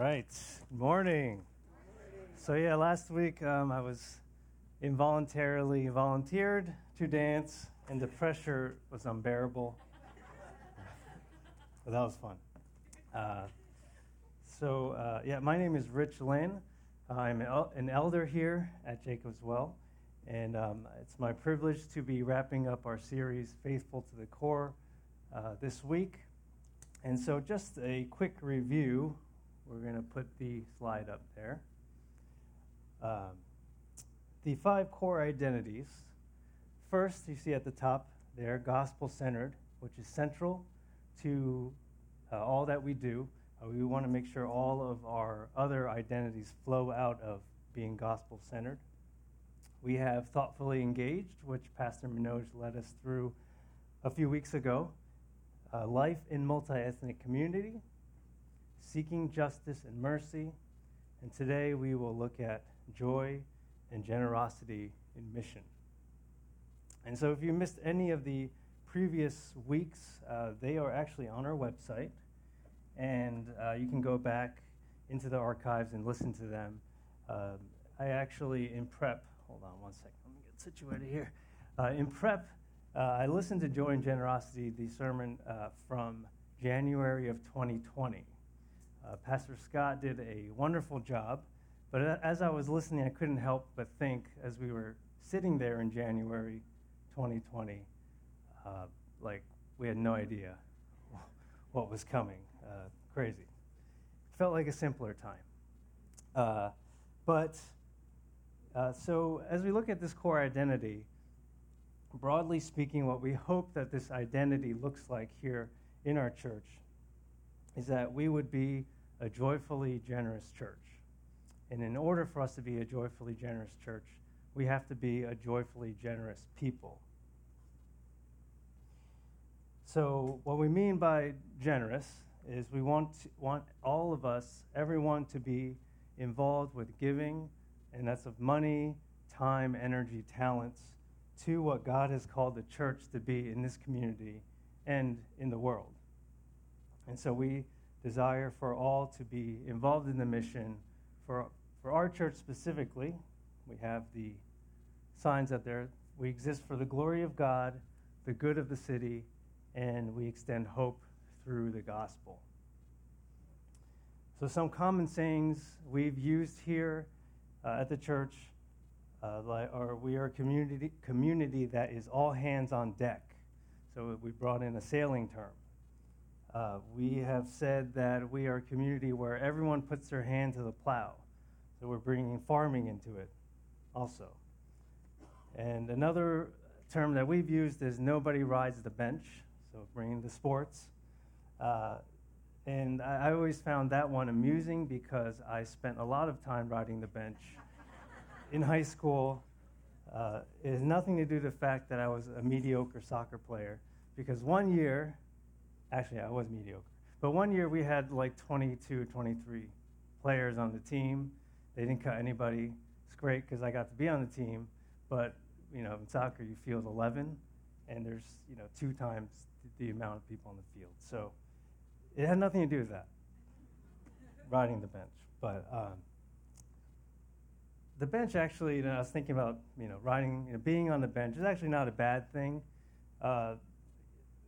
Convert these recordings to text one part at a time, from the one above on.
right. Good morning. So, yeah, last week um, I was involuntarily volunteered to dance, and the pressure was unbearable. but that was fun. Uh, so, uh, yeah, my name is Rich Lynn. I'm an elder here at Jacob's Well, and um, it's my privilege to be wrapping up our series, Faithful to the Core, uh, this week. And so, just a quick review we're going to put the slide up there. Um, the five core identities. First, you see at the top there, gospel centered, which is central to uh, all that we do. Uh, we want to make sure all of our other identities flow out of being gospel centered. We have thoughtfully engaged, which Pastor Manoj led us through a few weeks ago. Uh, life in multi ethnic community, seeking justice and mercy. And today we will look at joy and generosity in mission. And so, if you missed any of the previous weeks, uh, they are actually on our website. And uh, you can go back into the archives and listen to them. Uh, I actually, in prep, hold on one second, let me get situated here. Uh, in prep, uh, I listened to Joy and Generosity, the sermon uh, from January of 2020. Uh, Pastor Scott did a wonderful job, but as I was listening, I couldn't help but think as we were sitting there in January 2020, uh, like we had no idea what was coming. Uh, crazy. Felt like a simpler time. Uh, but uh, so as we look at this core identity, broadly speaking, what we hope that this identity looks like here in our church is that we would be a joyfully generous church. And in order for us to be a joyfully generous church, we have to be a joyfully generous people. So, what we mean by generous is we want, want all of us, everyone, to be involved with giving, and that's of money, time, energy, talents, to what God has called the church to be in this community and in the world. And so we desire for all to be involved in the mission. For, for our church specifically, we have the signs up there. We exist for the glory of God, the good of the city, and we extend hope through the gospel. So, some common sayings we've used here uh, at the church uh, are we are a community, community that is all hands on deck. So, we brought in a sailing term. Uh, we have said that we are a community where everyone puts their hand to the plow. So we're bringing farming into it also. And another term that we've used is nobody rides the bench, so bringing the sports. Uh, and I, I, always found that one amusing because I spent a lot of time riding the bench in high school. Uh, it has nothing to do with the fact that I was a mediocre soccer player, because one year Actually, I was mediocre. But one year we had like 22, 23 players on the team. They didn't cut anybody. It's great because I got to be on the team. But, you know, in soccer, you field 11, and there's, you know, two times the amount of people on the field. So it had nothing to do with that, riding the bench. But um, the bench actually, you know, I was thinking about, you know, riding, you know, being on the bench is actually not a bad thing. Uh,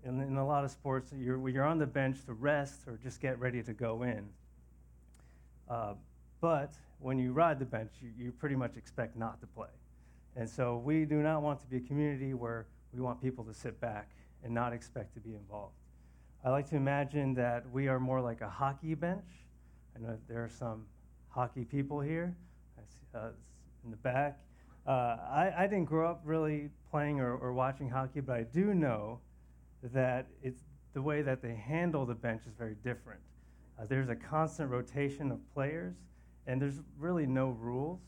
in, in a lot of sports, you're, you're on the bench to rest or just get ready to go in. Uh, but when you ride the bench, you, you pretty much expect not to play. And so we do not want to be a community where we want people to sit back and not expect to be involved. I like to imagine that we are more like a hockey bench. I know there are some hockey people here uh, in the back. Uh, I, I, didn't grow up really playing or, or watching hockey, but I do know that it's the way that they handle the bench is very different. Uh, there's a constant rotation of players, and there's really no rules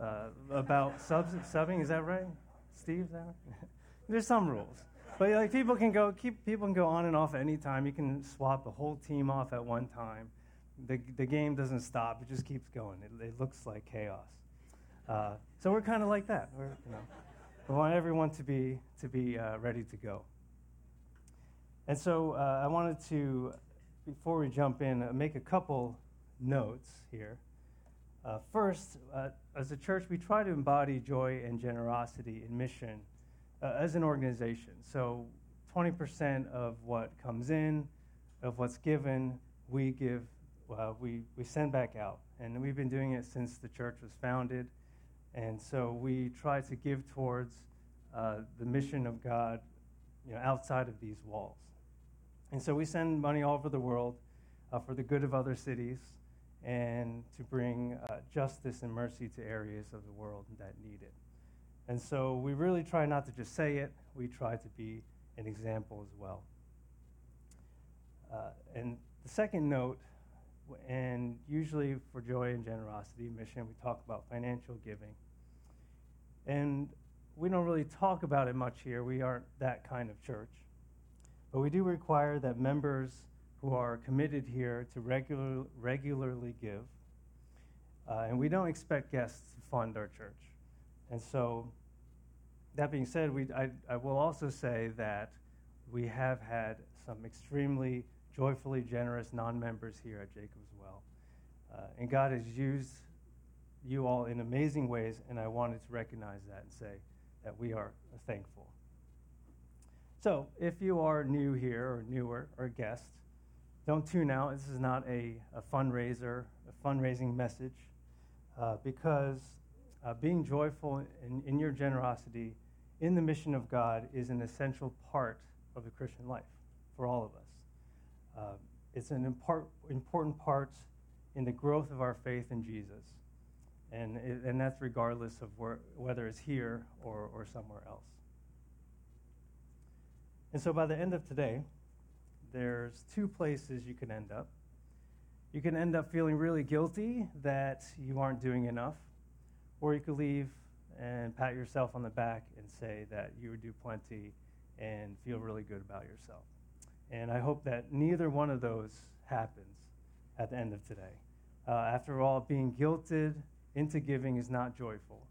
uh, about subs- subbing. Is that right, Steve? That right? there's some rules, but like people can go keep people can go on and off at any time. You can swap the whole team off at one time. The the game doesn't stop; it just keeps going. It, it looks like chaos. Uh, so we're kind of like that. We're, you know, we want everyone to be to be uh, ready to go. And so uh, I wanted to, before we jump in, uh, make a couple notes here. Uh, first, uh, as a church, we try to embody joy and generosity in mission uh, as an organization. So, 20% of what comes in, of what's given, we give, uh, we, we send back out. And we've been doing it since the church was founded. And so we try to give towards the mission of God you know, outside of these walls. And so we send money all over the world uh, for the good of other cities and to bring uh, justice and mercy to areas of the world that need it. And so we really try not to just say it, we try to be an example as well. Uh, and the second note, and usually for joy and generosity mission, we talk about financial giving. And we don't really talk about it much here. We aren't that kind of church. But we do require that members who are committed here to regular, regularly give. Uh, and we don't expect guests to fund our church. And so, that being said, we, I, I will also say that we have had some extremely joyfully generous non members here at Jacob's Well. Uh, and God has used you all in amazing ways, and I wanted to recognize that and say that we are thankful. So, if you are new here or newer or a guest, don't tune out. This is not a, a fundraiser, a fundraising message, uh, because uh, being joyful in, in your generosity in the mission of God is an essential part of the Christian life for all of us. Uh, it's an important part in the growth of our faith in Jesus. And, it, and that's regardless of where, whether it's here or, or somewhere else. And so by the end of today, there's two places you can end up. You can end up feeling really guilty that you aren't doing enough, or you could leave and pat yourself on the back and say that you would do plenty and feel really good about yourself. And I hope that neither one of those happens at the end of today. Uh, after all, being guilted into giving is not joyful.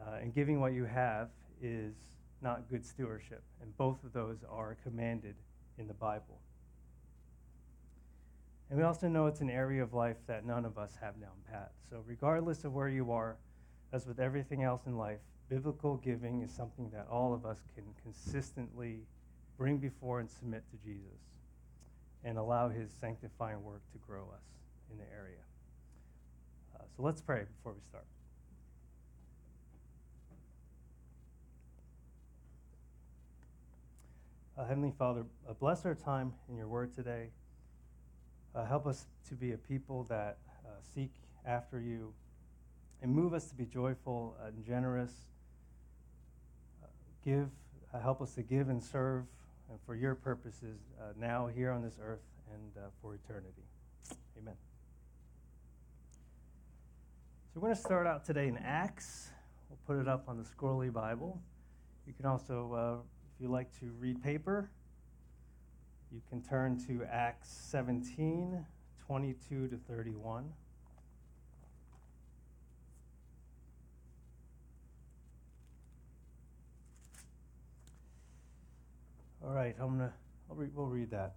Uh, and giving what you have is not good stewardship. And both of those are commanded in the Bible. And we also know it's an area of life that none of us have down pat. So, regardless of where you are, as with everything else in life, biblical giving is something that all of us can consistently bring before and submit to Jesus and allow his sanctifying work to grow us in the area. Uh, so let's pray before we start. Uh, Heavenly Father, uh, bless our time in your word today. Uh, help us to be a people that uh, seek after you and move us to be joyful and generous. Uh, give, help us to give and serve and for your purposes uh, now here on this earth and uh, for eternity. Amen. So we're going to start out today in Acts. We'll put it up on the Scorley Bible. You can also, uh, if you like to read paper, you can turn to Acts 17, 22 to 31. All right, I'm gonna, re- we'll read that.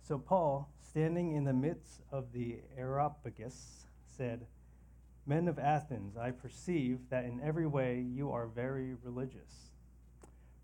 So Paul, standing in the midst of the Areopagus, said, Men of Athens, I perceive that in every way you are very religious.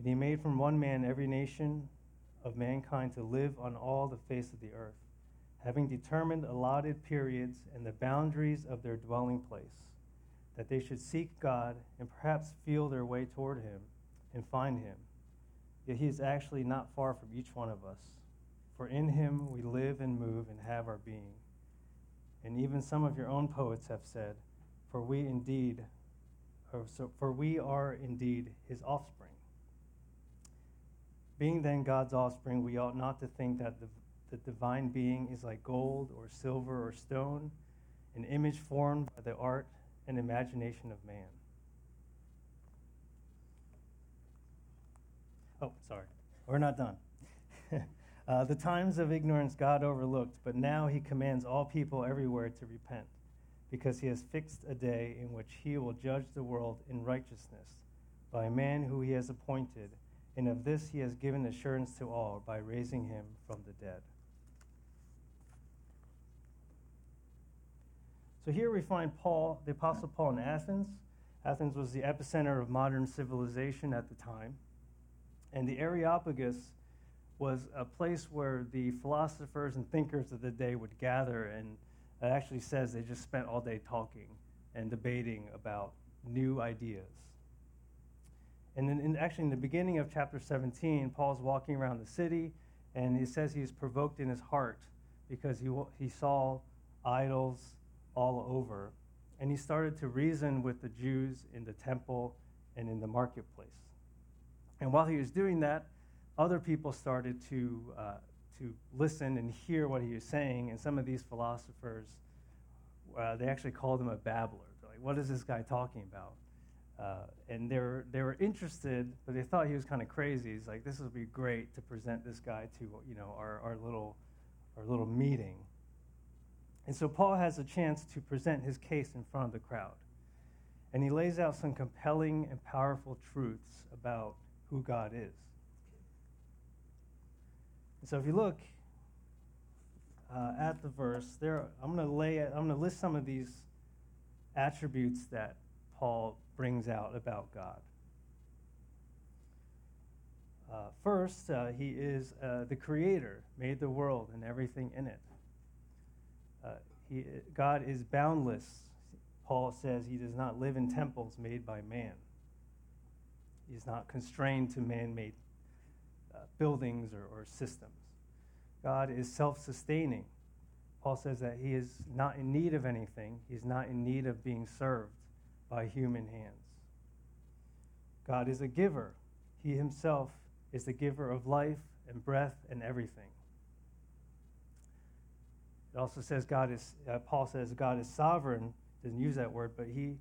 And he made from one man every nation of mankind to live on all the face of the earth, having determined allotted periods and the boundaries of their dwelling place, that they should seek God and perhaps feel their way toward him and find him Yet he is actually not far from each one of us. For in him we live and move and have our being. And even some of your own poets have said, For we indeed, for we are indeed his offspring. Being then God's offspring, we ought not to think that the, the divine being is like gold or silver or stone, an image formed by the art and imagination of man. Oh, sorry. We're not done. uh, the times of ignorance God overlooked, but now he commands all people everywhere to repent, because he has fixed a day in which he will judge the world in righteousness by a man who he has appointed, and of this he has given assurance to all by raising him from the dead. So here we find Paul, the Apostle Paul in Athens. Athens was the epicenter of modern civilization at the time. And the Areopagus was a place where the philosophers and thinkers of the day would gather, and it actually says they just spent all day talking and debating about new ideas. And in, actually, in the beginning of chapter 17, Paul's walking around the city, and he says he's provoked in his heart because he, he saw idols all over. And he started to reason with the Jews in the temple and in the marketplace. And while he was doing that, other people started to, uh, to listen and hear what he was saying. And some of these philosophers, uh, they actually called him a babbler. They're like, what is this guy talking about? Uh, and they were, they were interested, but they thought he was kind of crazy. He's like, this would be great to present this guy to you know, our, our, little, our little meeting. And so Paul has a chance to present his case in front of the crowd. And he lays out some compelling and powerful truths about who God is. And so if you look uh, at the verse, there I'm going to lay I'm going to list some of these attributes that Paul brings out about God. Uh, first, uh, he is uh, the creator, made the world and everything in it. Uh, he, God is boundless. Paul says he does not live in temples made by man. He's not constrained to man made uh, buildings or, or systems. God is self sustaining. Paul says that he is not in need of anything, he's not in need of being served by human hands. God is a giver. He himself is the giver of life and breath and everything. It also says God is, uh, Paul says God is sovereign, doesn't use that word, but he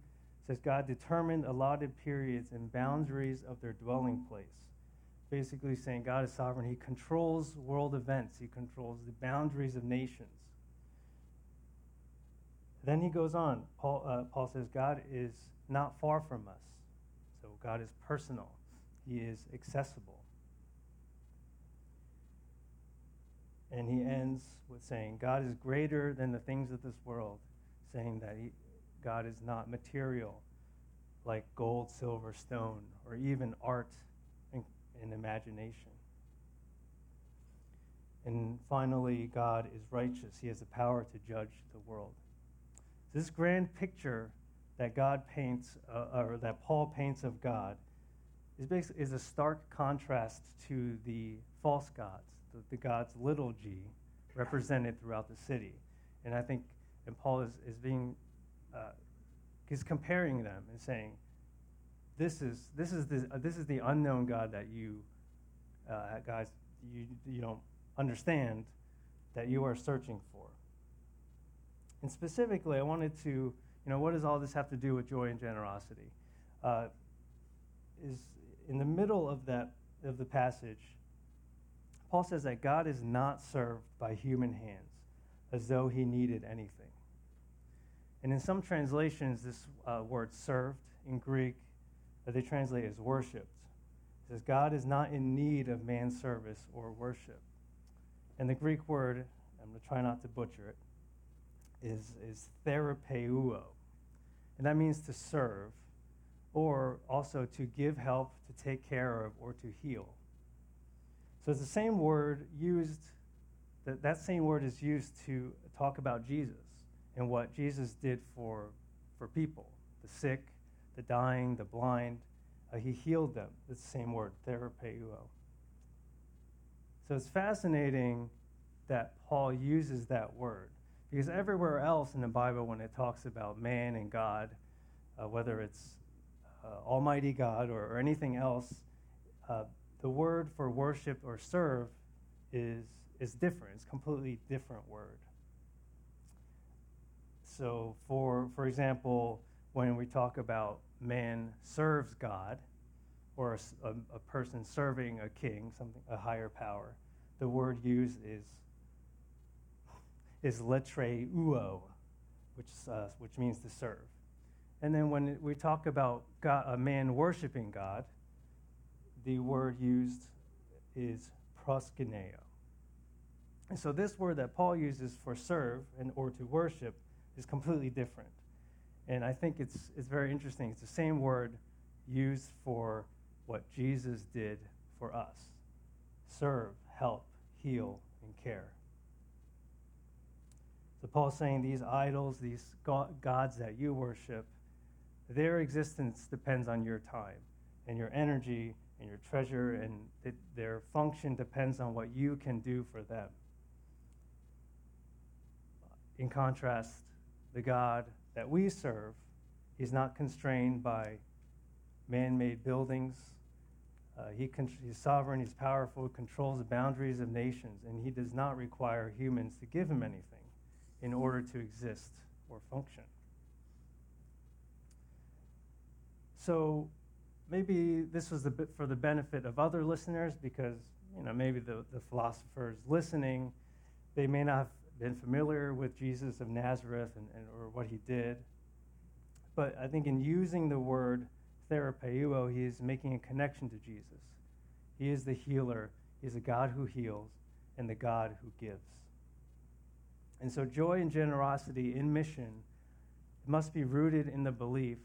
says God determined allotted periods and boundaries of their dwelling place. Basically, saying God is sovereign. He controls world events, He controls the boundaries of nations. Then he goes on. Paul, uh, Paul says God is not far from us. So God is personal, He is accessible. And he ends with saying, God is greater than the things of this world, saying that he, God is not material like gold, silver, stone, or even art and, and imagination. And finally, God is righteous. He has the power to judge the world. This grand picture that God paints, uh, or that Paul paints of God, is basically is a stark contrast to the false gods, the, the gods little g, represented throughout the city. And I think, and Paul is, is being uh, he's comparing them and saying, "This is this is the uh, this is the unknown God that you uh, guys you you don't understand that you are searching for." And specifically, I wanted to, you know, what does all this have to do with joy and generosity? Uh, is in the middle of that of the passage, Paul says that God is not served by human hands, as though he needed anything. And in some translations, this uh, word served in Greek, that they translate as worshiped. It says, God is not in need of man's service or worship. And the Greek word, I'm going to try not to butcher it, is, is therapeuo. And that means to serve, or also to give help, to take care of, or to heal. So it's the same word used, that, that same word is used to talk about Jesus and what Jesus did for, for people the sick, the dying, the blind. Uh, he healed them. It's the same word, therapeuo. So it's fascinating that Paul uses that word because everywhere else in the Bible, when it talks about man and God, uh, whether it's uh, Almighty God or, or anything else, uh, the word for worship or serve is, is different. It's a completely different word. so, for, for example, when we talk about man serves God, or a, a, a, person serving a king, something a higher power, the word used is is latreuo, which uh, which means to serve. And then when we talk about God, a man worshiping God, the word used is proskuneo. And so this word that Paul uses for serve and or to worship is completely different. And I think it's, it's very interesting. It's the same word used for what Jesus did for us serve, help, heal, and care. So Paul's saying these idols, these gods that you worship, their existence depends on your time and your energy and your treasure, and their function depends on what you can do for them. In contrast, the God that we serve, he's not constrained by man made buildings. Uh, he con- he's sovereign, he's powerful, controls the boundaries of nations, and he does not require humans to give him anything in order to exist or function. So maybe this was bit for the benefit of other listeners because you know maybe the, the philosophers listening they may not have been familiar with jesus of nazareth and, and or what he did. But i think in using the word therapeuo he is making a connection to jesus. He is the healer. He is a god who heals and the god who gives and so, joy and generosity in mission must be rooted in the belief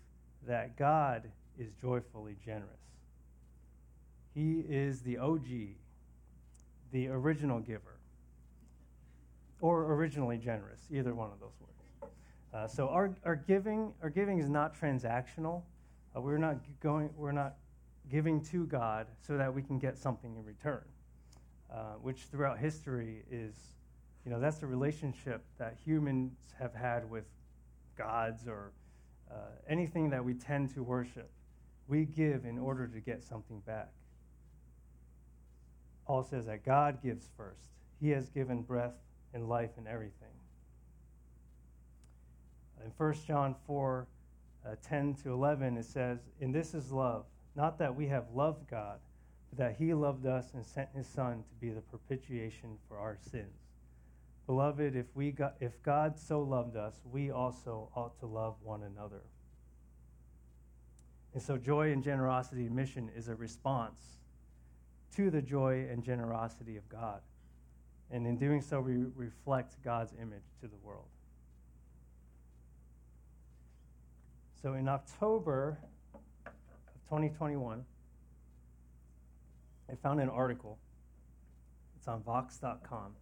that God is joyfully generous. He is the OG, the original giver, or originally generous, either one of those words. Uh, so our, our giving our giving is not transactional. Uh, we're not going we're not giving to God so that we can get something in return, uh, which throughout history is you know, that's the relationship that humans have had with gods or uh, anything that we tend to worship. We give in order to get something back. Paul says that God gives first. He has given breath and life and everything. In 1 John 4 uh, 10 to 11, it says, And this is love, not that we have loved God, but that He loved us and sent His Son to be the propitiation for our sins. Beloved, if, we got, if God so loved us, we also ought to love one another. And so, joy and generosity mission is a response to the joy and generosity of God. And in doing so, we reflect God's image to the world. So, in October of 2021, I found an article. It's on Vox.com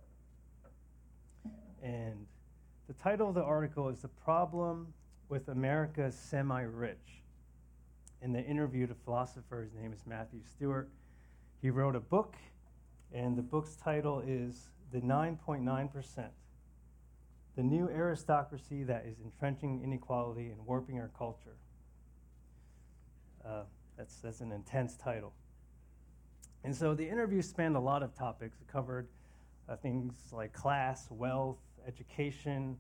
and the title of the article is The Problem with America's Semi Rich. And the interviewed philosopher, his name is Matthew Stewart. He wrote a book, and the book's title is The 9.9%. The new aristocracy that is entrenching inequality and warping our culture. Uh, that's, that's an intense title. And so the interview spanned a lot of topics. It covered uh, things like class, wealth, education,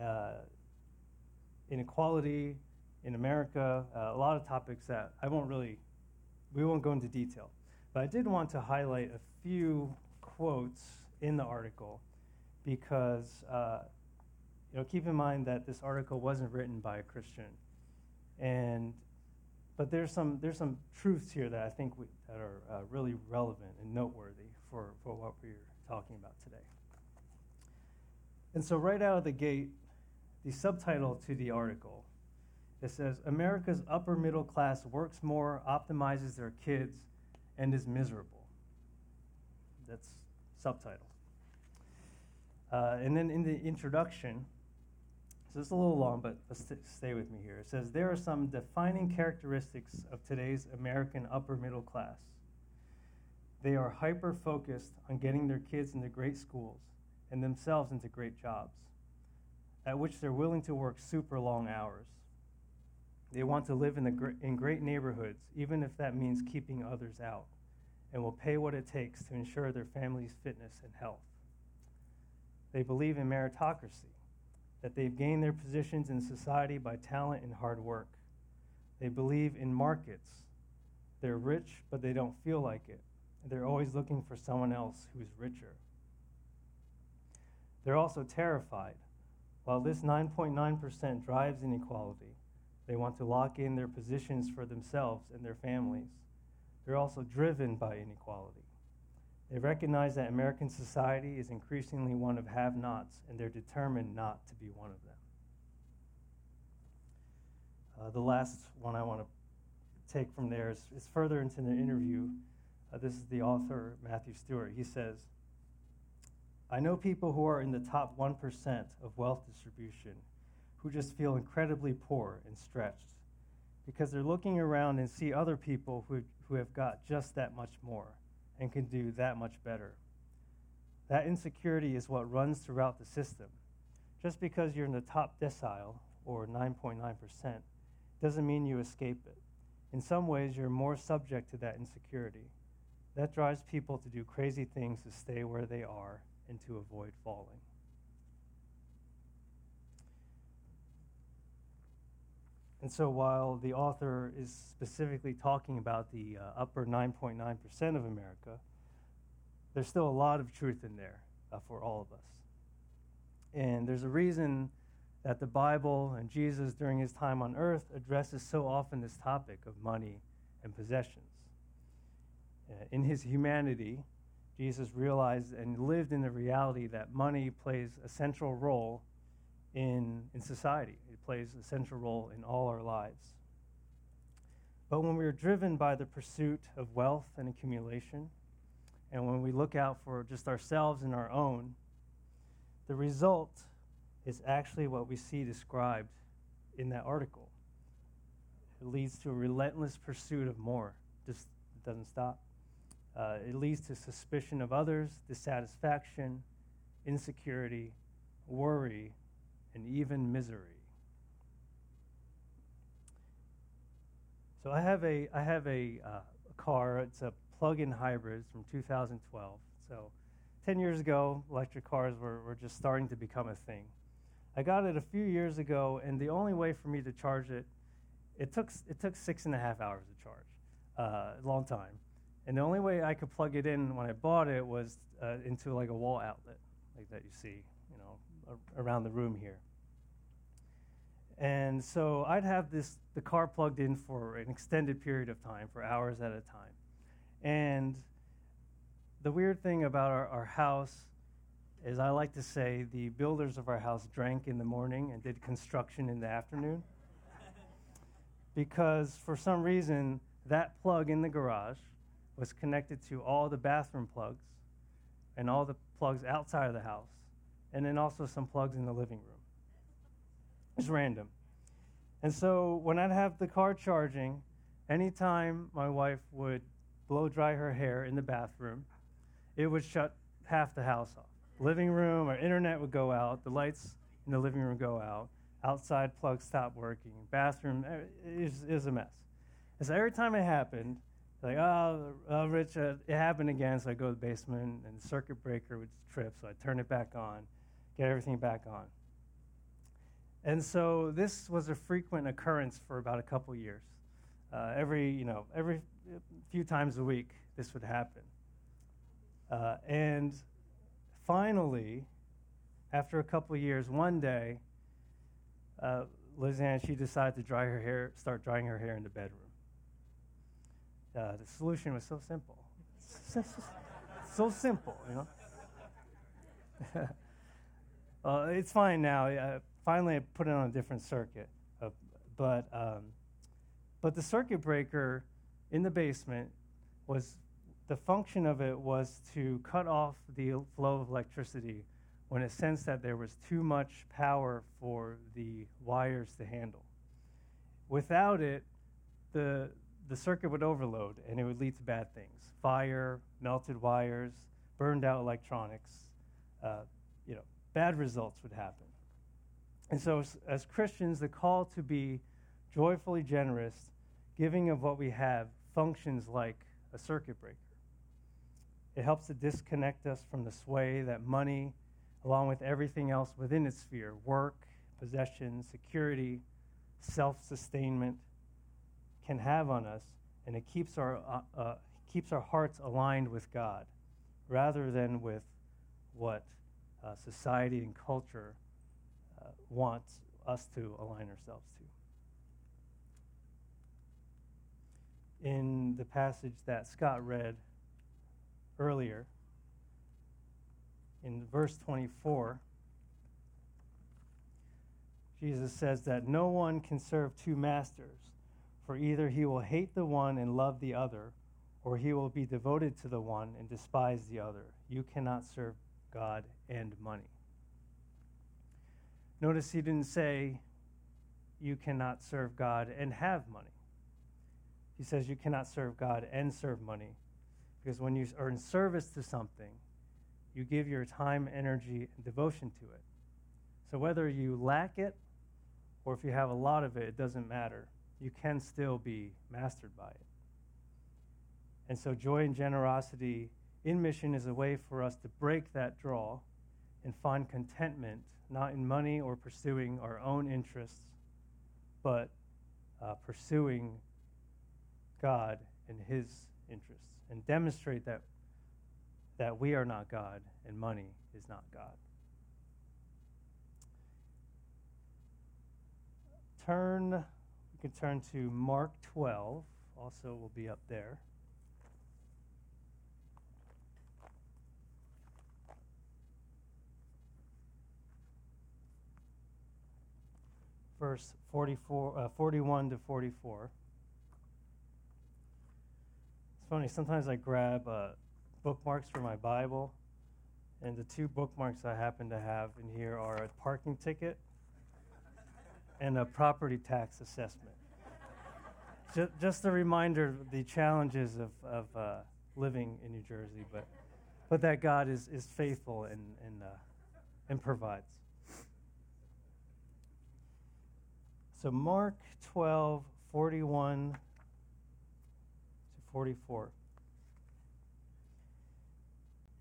uh, inequality in America, uh, a lot of topics that I won't really, we won't go into detail. But I did want to highlight a few quotes in the article because, uh, you know, keep in mind that this article wasn't written by a Christian. And, but there's some, there's some truths here that I think we, that are uh, really relevant and noteworthy for, for what we're talking about today. And so, right out of the gate, the subtitle to the article it says America's upper middle class works more, optimizes their kids, and is miserable. That's subtitle. Uh, and then in the introduction, so it's a little long, but st- stay with me here. It says there are some defining characteristics of today's American upper middle class. They are hyper focused on getting their kids into great schools and themselves into great jobs, at which they're willing to work super long hours. They want to live in, the, in great neighborhoods, even if that means keeping others out, and will pay what it takes to ensure their family's fitness and health. They believe in meritocracy, that they've gained their positions in society by talent and hard work. They believe in markets. They're rich, but they don't feel like it. They're always looking for someone else who's richer. They're also terrified. While this 9.9% drives inequality, they want to lock in their positions for themselves and their families. They're also driven by inequality. They recognize that American society is increasingly one of have nots, and they're determined not to be one of them. Uh, the last one I want to take from there is, is further into the interview. Uh, this is the author, Matthew Stewart. He says, I know people who are in the top 1% of wealth distribution who just feel incredibly poor and stretched because they're looking around and see other people who, who have got just that much more and can do that much better. That insecurity is what runs throughout the system. Just because you're in the top decile, or 9.9%, doesn't mean you escape it. In some ways, you're more subject to that insecurity. That drives people to do crazy things to stay where they are and to avoid falling. And so, while the author is specifically talking about the uh, upper 9.9% of America, there's still a lot of truth in there uh, for all of us. And there's a reason that the Bible and Jesus, during his time on earth, addresses so often this topic of money and possessions. Uh, in his humanity, Jesus realized and lived in the reality that money plays a central role in, in society. It plays a central role in all our lives. But when we are driven by the pursuit of wealth and accumulation, and when we look out for just ourselves and our own, the result is actually what we see described in that article. It leads to a relentless pursuit of more, just doesn't stop. Uh, it leads to suspicion of others, dissatisfaction, insecurity, worry, and even misery. So I have a I have a, uh, car. It's a plug-in hybrid from 2012. So 10 years ago, electric cars were, were just starting to become a thing. I got it a few years ago, and the only way for me to charge it, it took it took six and a half hours to charge, uh, a long time. And the only way I could plug it in when I bought it was uh, into like a wall outlet, like that you see you know, around the room here. And so I'd have this the car plugged in for an extended period of time, for hours at a time. And the weird thing about our, our house is I like to say the builders of our house drank in the morning and did construction in the afternoon. because for some reason, that plug in the garage was connected to all the bathroom plugs and all the plugs outside of the house and then also some plugs in the living room. It's random. And so when I'd have the car charging, anytime my wife would blow dry her hair in the bathroom, it would shut half the house off. Living room or internet would go out, the lights in the living room go out, outside plugs stop working, bathroom eh, is is a mess. And so every time it happened, like, oh, oh Rich, uh, it happened again. So I go to the basement and the circuit breaker would trip, so I turn it back on get everything back on. And so this was a frequent occurrence for about a couple years. Uh, every, you know, every few times a week, this would happen. Uh, and finally, after a couple years, one day, uh, Lizanne, she decided to dry her hair, start drying her hair in the bedroom. Uh, the solution was so simple. so simple, you know. Uh, it's fine now. Finally, I put it on a different circuit. Uh, but, um, but the circuit breaker in the basement was the function of it was to cut off the flow of electricity when it sensed that there was too much power for the wires to handle. Without it, the, the circuit would overload and it would lead to bad things fire, melted wires, burned out electronics, uh, you know, bad results would happen. And so, as Christians, the call to be joyfully generous, giving of what we have, functions like a circuit breaker. It helps to disconnect us from the sway that money, along with everything else within its sphere work, possession, security, self sustainment can have on us, and it keeps our, uh, uh, keeps our hearts aligned with God rather than with what uh, society and culture uh, wants us to align ourselves to. In the passage that Scott read earlier, in verse 24, Jesus says that no one can serve two masters, for either he will hate the one and love the other, or he will be devoted to the one and despise the other. You cannot serve God and money. Notice he didn't say you cannot serve God and have money. He says you cannot serve God and serve money because when you are in service to something, you give your time, energy, and devotion to it. So whether you lack it or if you have a lot of it, it doesn't matter. You can still be mastered by it. And so, joy and generosity in mission is a way for us to break that draw and find contentment, not in money or pursuing our own interests, but uh, pursuing God and His interests, and demonstrate that, that we are not God and money is not God. Turn, can turn to Mark 12, also will be up there. verse 44, uh, 41 to 44. It's funny, sometimes I grab uh, bookmarks for my Bible, and the two bookmarks I happen to have in here are a parking ticket and a property tax assessment. just, just a reminder of the challenges of, of uh, living in New Jersey, but, but that God is, is faithful and, and, uh, and provides. So, Mark 12, 41 to 44.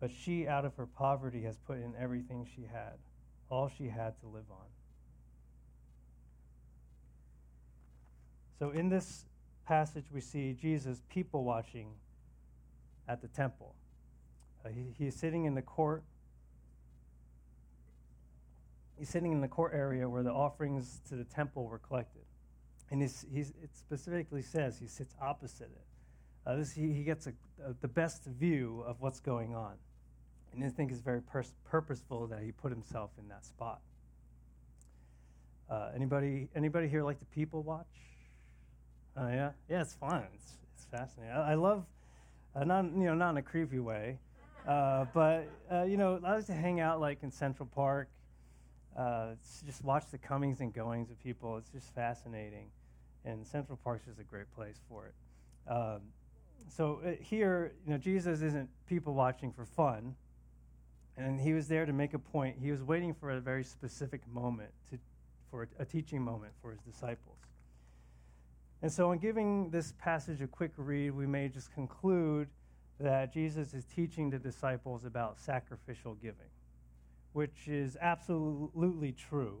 but she out of her poverty has put in everything she had, all she had to live on. So in this passage, we see Jesus people watching at the temple. Uh, he, he's sitting in the court. He's sitting in the court area where the offerings to the temple were collected. And he's, he's, it specifically says he sits opposite it. Uh, this, he, he gets a, a, the best view of what's going on. And I think it's very pers- purposeful that he put himself in that spot. Uh, anybody, anybody here like to people watch? Oh yeah, yeah, it's fun. It's, it's fascinating. I, I love, uh, not you know, not in a creepy way, uh, but uh, you know, I like to hang out like in Central Park. Uh, just watch the comings and goings of people. It's just fascinating and Central Park's just a great place for it. Um, so uh, here, you know, Jesus isn't people watching for fun, and he was there to make a point. He was waiting for a very specific moment to, for a, teaching moment for his disciples. And so, in giving this passage a quick read, we may just conclude that Jesus is teaching the disciples about sacrificial giving, which is absolutely true.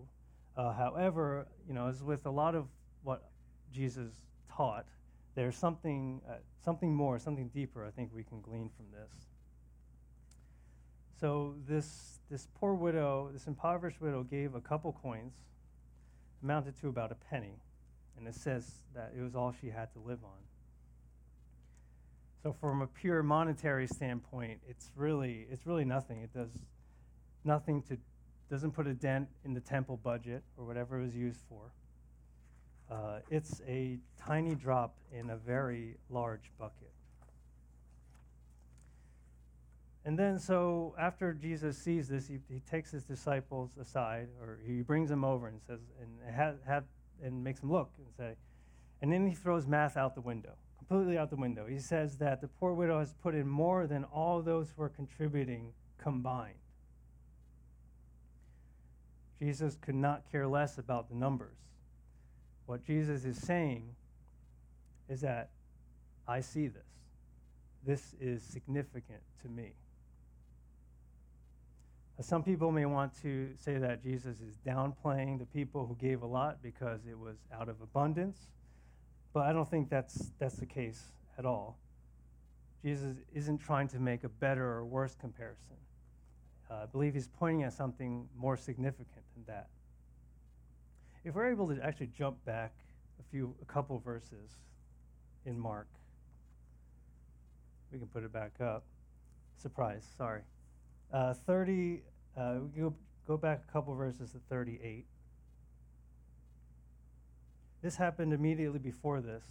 Uh, however, you know, as with a lot of what Jesus taught, there's something, uh, something more, something deeper I think we can glean from this. So this, this poor widow, this impoverished widow, gave a couple coins, amounted to about a penny, and it says that it was all she had to live on. So from a pure monetary standpoint, it's really, it's really nothing. It does nothing to, doesn't put a dent in the temple budget or whatever it was used for. Uh, it's a tiny drop in a very large bucket. And then, so after Jesus sees this, he, he takes his disciples aside, or he brings them over and says, and have, have, and makes them look and say, and then he throws math out the window, completely out the window. He says that the poor widow has put in more than all those who are contributing combined. Jesus could not care less about the numbers. What Jesus is saying is that I see this. This is significant to me. Some people may want to say that Jesus is downplaying the people who gave a lot because it was out of abundance, but I don't think that's, that's the case at all. Jesus isn't trying to make a better or worse comparison. Uh, I believe he's pointing at something more significant than that. If we're able to actually jump back a few, a couple verses in Mark, we can put it back up. Surprise, sorry. Uh, 30, uh, go, go back a couple verses to 38. This happened immediately before this.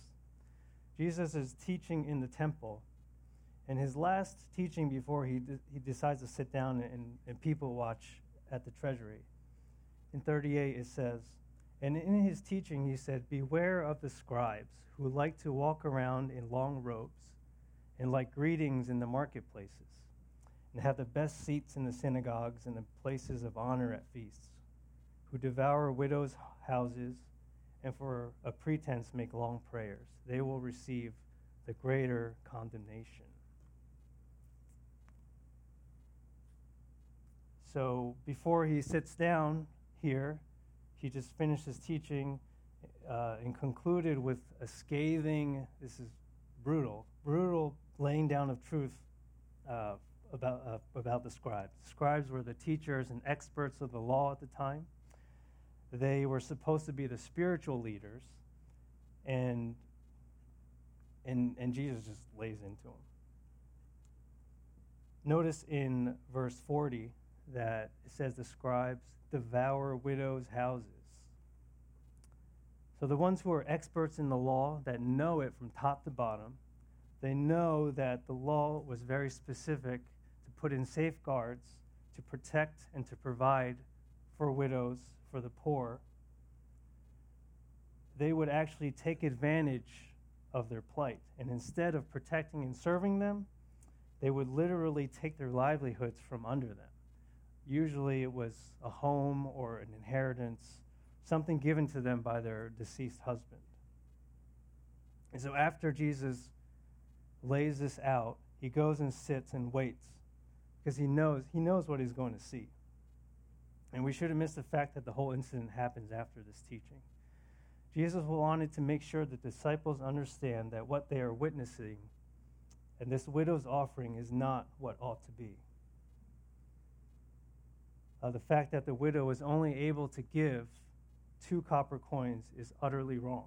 Jesus is teaching in the temple, and his last teaching before he, de- he decides to sit down and, and people watch at the treasury. In 38, it says, And in his teaching, he said, Beware of the scribes who like to walk around in long robes and like greetings in the marketplaces and have the best seats in the synagogues and the places of honor at feasts, who devour widows' houses and for a pretense make long prayers. They will receive the greater condemnation. So before he sits down here, he just finished his teaching uh, and concluded with a scathing, this is brutal, brutal laying down of truth uh, about, uh, about the scribes. Scribes were the teachers and experts of the law at the time. They were supposed to be the spiritual leaders, and, and, and Jesus just lays into them. Notice in verse 40 that it says the scribes devour widows' houses. So the ones who are experts in the law that know it from top to bottom, they know that the law was very specific put in safeguards to protect and to provide for widows, for the poor, they would actually take advantage of their plight. And instead of protecting and serving them, they would literally take their livelihoods from under them. Usually it was a home or an inheritance, something given to them by their deceased husband. And so after Jesus lays this out, he goes and sits and waits because he knows he knows what he's going to see. And we shouldn't miss the fact that the whole incident happens after this teaching. Jesus wanted to make sure the disciples understand that what they are witnessing and this widow's offering is not what ought to be. Uh, the fact that the widow was only able to give two copper coins is utterly wrong.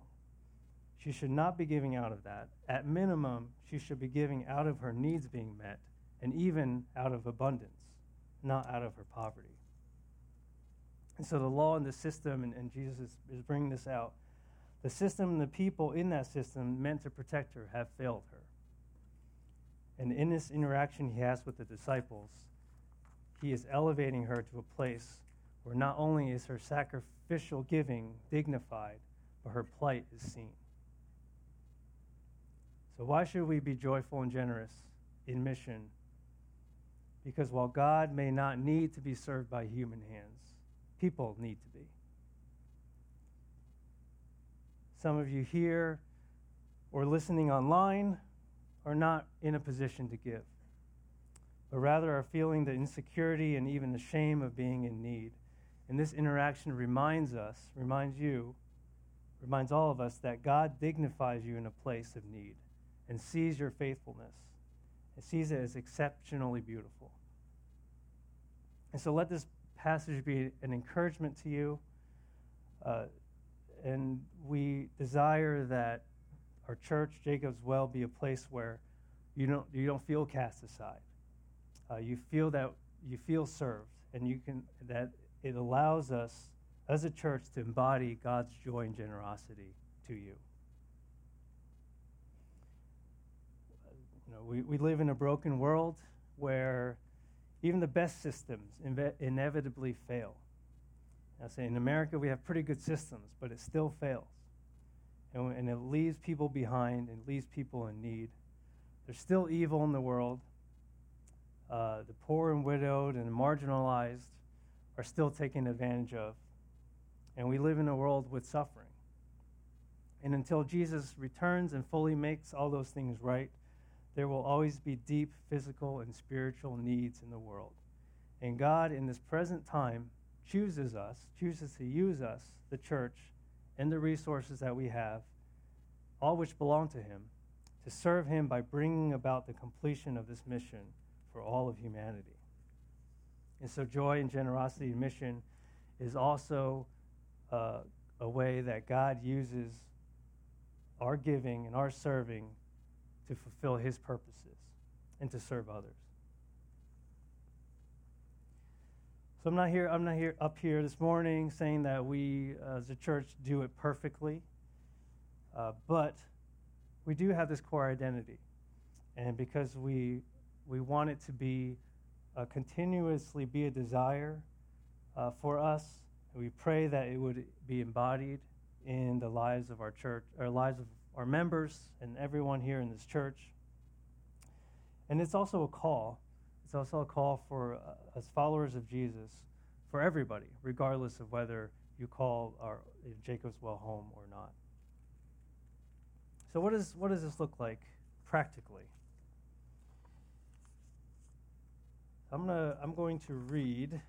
She should not be giving out of that. At minimum, she should be giving out of her needs being met and even out of abundance, not out of her poverty. And so the law and the system, and, and Jesus is, is bringing this out, the system and the people in that system meant to protect her have failed her. And in this interaction he has with the disciples, he is elevating her to a place where not only is her sacrificial giving dignified, but her plight is seen. So, why should we be joyful and generous in mission because while God may not need to be served by human hands, people need to be. Some of you here or listening online are not in a position to give, but rather are feeling the insecurity and even the shame of being in need. And this interaction reminds us, reminds you, reminds all of us that God dignifies you in a place of need and sees your faithfulness and sees it as exceptionally beautiful. And so let this passage be an encouragement to you. Uh, and we desire that our church, Jacob's Well, be a place where you don't, you don't feel cast aside. Uh, you feel that you feel served, and you can that it allows us as a church to embody God's joy and generosity to you. Know, we, we live in a broken world where even the best systems inve- inevitably fail. I say in America we have pretty good systems, but it still fails. And, and it leaves people behind and leaves people in need. There's still evil in the world. Uh, the poor and widowed and marginalized are still taken advantage of. And we live in a world with suffering. And until Jesus returns and fully makes all those things right, there will always be deep physical and spiritual needs in the world. And God, in this present time, chooses us, chooses to use us, the church, and the resources that we have, all which belong to Him, to serve Him by bringing about the completion of this mission for all of humanity. And so, joy and generosity and mission is also uh, a way that God uses our giving and our serving to fulfill His purposes and to serve others. So I'm not here. I'm not here up here this morning saying that we, uh, as a church, do it perfectly, uh, but we do have this core identity, and because we we want it to be uh, continuously be a desire uh, for us, we pray that it would be embodied in the lives of our church, our lives of our members, and everyone here in this church. And it's also a call. It's also a call for, uh, as followers of Jesus, for everybody, regardless of whether you call our Jacob's Well home or not. So, what, is, what does this look like practically? I'm, gonna, I'm going to read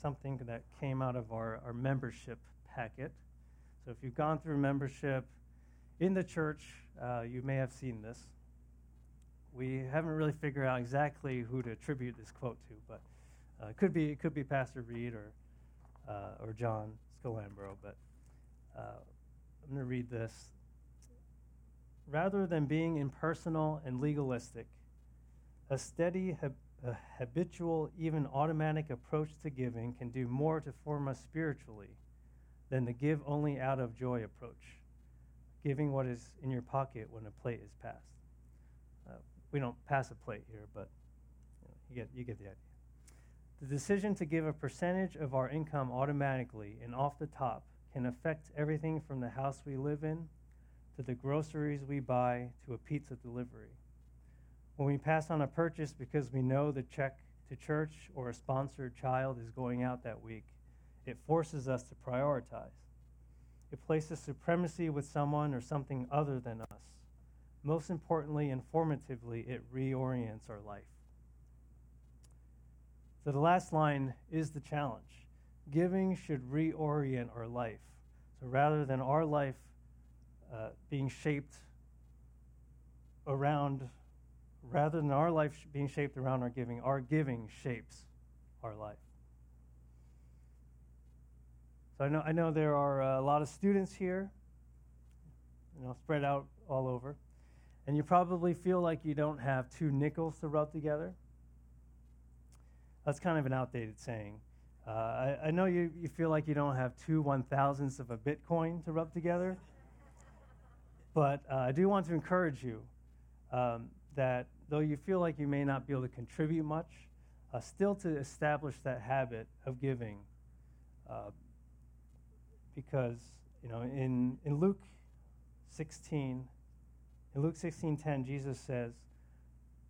something that came out of our, our membership packet. So, if you've gone through membership in the church, uh, you may have seen this. We haven't really figured out exactly who to attribute this quote to, but uh, it could be it could be Pastor Reed or uh, or John Scalambro. But uh, I'm going to read this. Rather than being impersonal and legalistic, a steady, hab- a habitual, even automatic approach to giving can do more to form us spiritually than the give only out of joy approach, giving what is in your pocket when a plate is passed. Uh, we don't pass a plate here, but you, know, you, get, you get the idea. The decision to give a percentage of our income automatically and off the top can affect everything from the house we live in to the groceries we buy to a pizza delivery. When we pass on a purchase because we know the check to church or a sponsored child is going out that week, it forces us to prioritize. It places supremacy with someone or something other than us. Most importantly, informatively, it reorients our life. So the last line is the challenge. Giving should reorient our life. So rather than our life uh, being shaped around, rather than our life being shaped around our giving, our giving shapes our life. So I know, I know there are a lot of students here, you know, spread out all over, and you probably feel like you don't have two nickels to rub together. That's kind of an outdated saying. Uh, I, I, know you, you feel like you don't have two one thousandths of a Bitcoin to rub together, but uh, I do want to encourage you um, that though you feel like you may not be able to contribute much, uh, still to establish that habit of giving. Because, you know, in, in Luke 16, in Luke 16:10, Jesus says,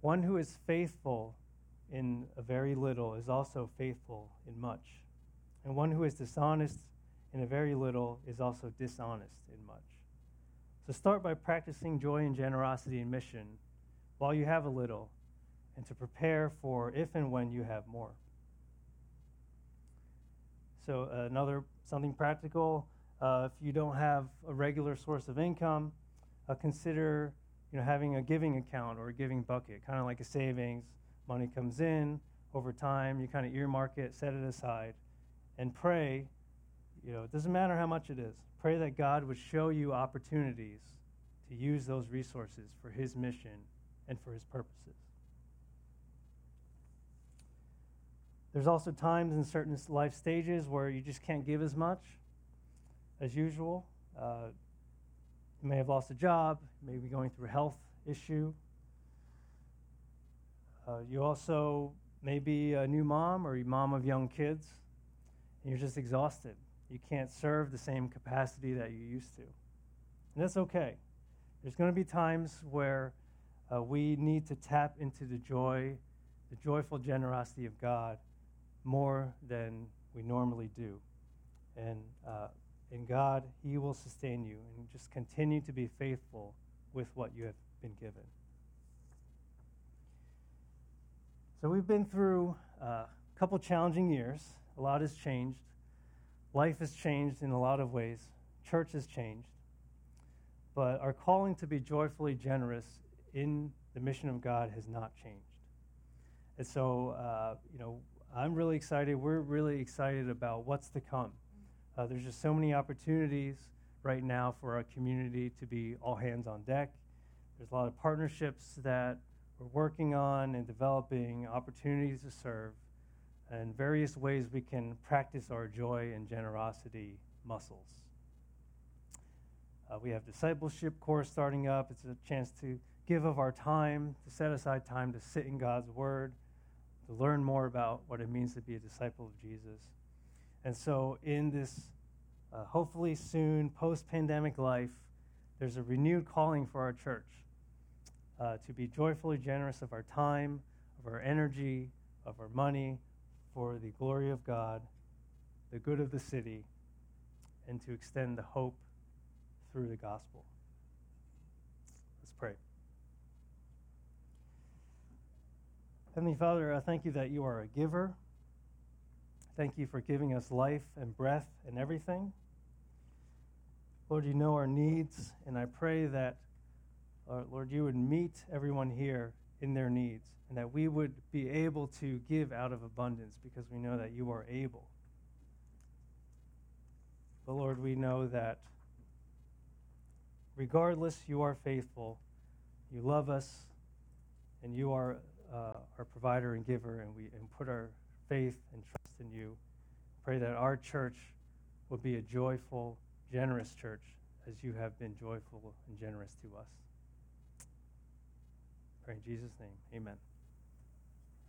"One who is faithful in a very little is also faithful in much. And one who is dishonest in a very little is also dishonest in much. So start by practicing joy and generosity in mission while you have a little, and to prepare for if and when you have more. So, another something practical. Uh, if you don't have a regular source of income, uh, consider you know, having a giving account or a giving bucket, kind of like a savings. Money comes in over time you kind of earmark it set it aside and pray you know it doesn't matter how much it is pray that god would show you opportunities to use those resources for his mission and for his purposes there's also times in certain life stages where you just can't give as much as usual uh, you may have lost a job maybe going through a health issue Uh, you also may be a new mom or a mom of young kids, and you're just exhausted. You can't serve the same capacity that you used to. And that's okay. There's going to be times where uh, we need to tap into the joy, the joyful generosity of God more than we normally do. And uh, in God, He will sustain you and just continue to be faithful with what you have been given. So we've been through uh, a couple challenging years. A lot has changed. Life has changed in a lot of ways. Church has changed. But our calling to be joyfully generous in the mission of God has not changed. And so, uh, you know, I'm really excited. We're really excited about what's to come. Uh, there's just so many opportunities right now for our community to be all hands on deck. There's a lot of partnerships that we're working on and developing opportunities to serve and various ways we can practice our joy and generosity muscles. Uh, we have discipleship course starting up. It's a chance to give of our time, to set aside time to sit in God's Word, to learn more about what it means to be a disciple of Jesus. And so, in this uh, hopefully soon post pandemic life, there's a renewed calling for our church uh, to be joyfully generous of our time, of our energy, of our money for the glory of God, the good of the city, and to extend the hope through the gospel. Let's pray. Heavenly Father, I thank you that you are a giver. Thank you for giving us life and breath and everything. Lord, you know our needs, and I pray that uh, Lord, you would meet everyone here in their needs and that we would be able to give out of abundance because we know that you are able. But Lord, we know that regardless, you are faithful, you love us, and you are uh, our provider and giver, and we and put our faith and trust in you. Pray that our church will be a joyful, generous church as you have been joyful and generous to us. Pray in Jesus' name. Amen.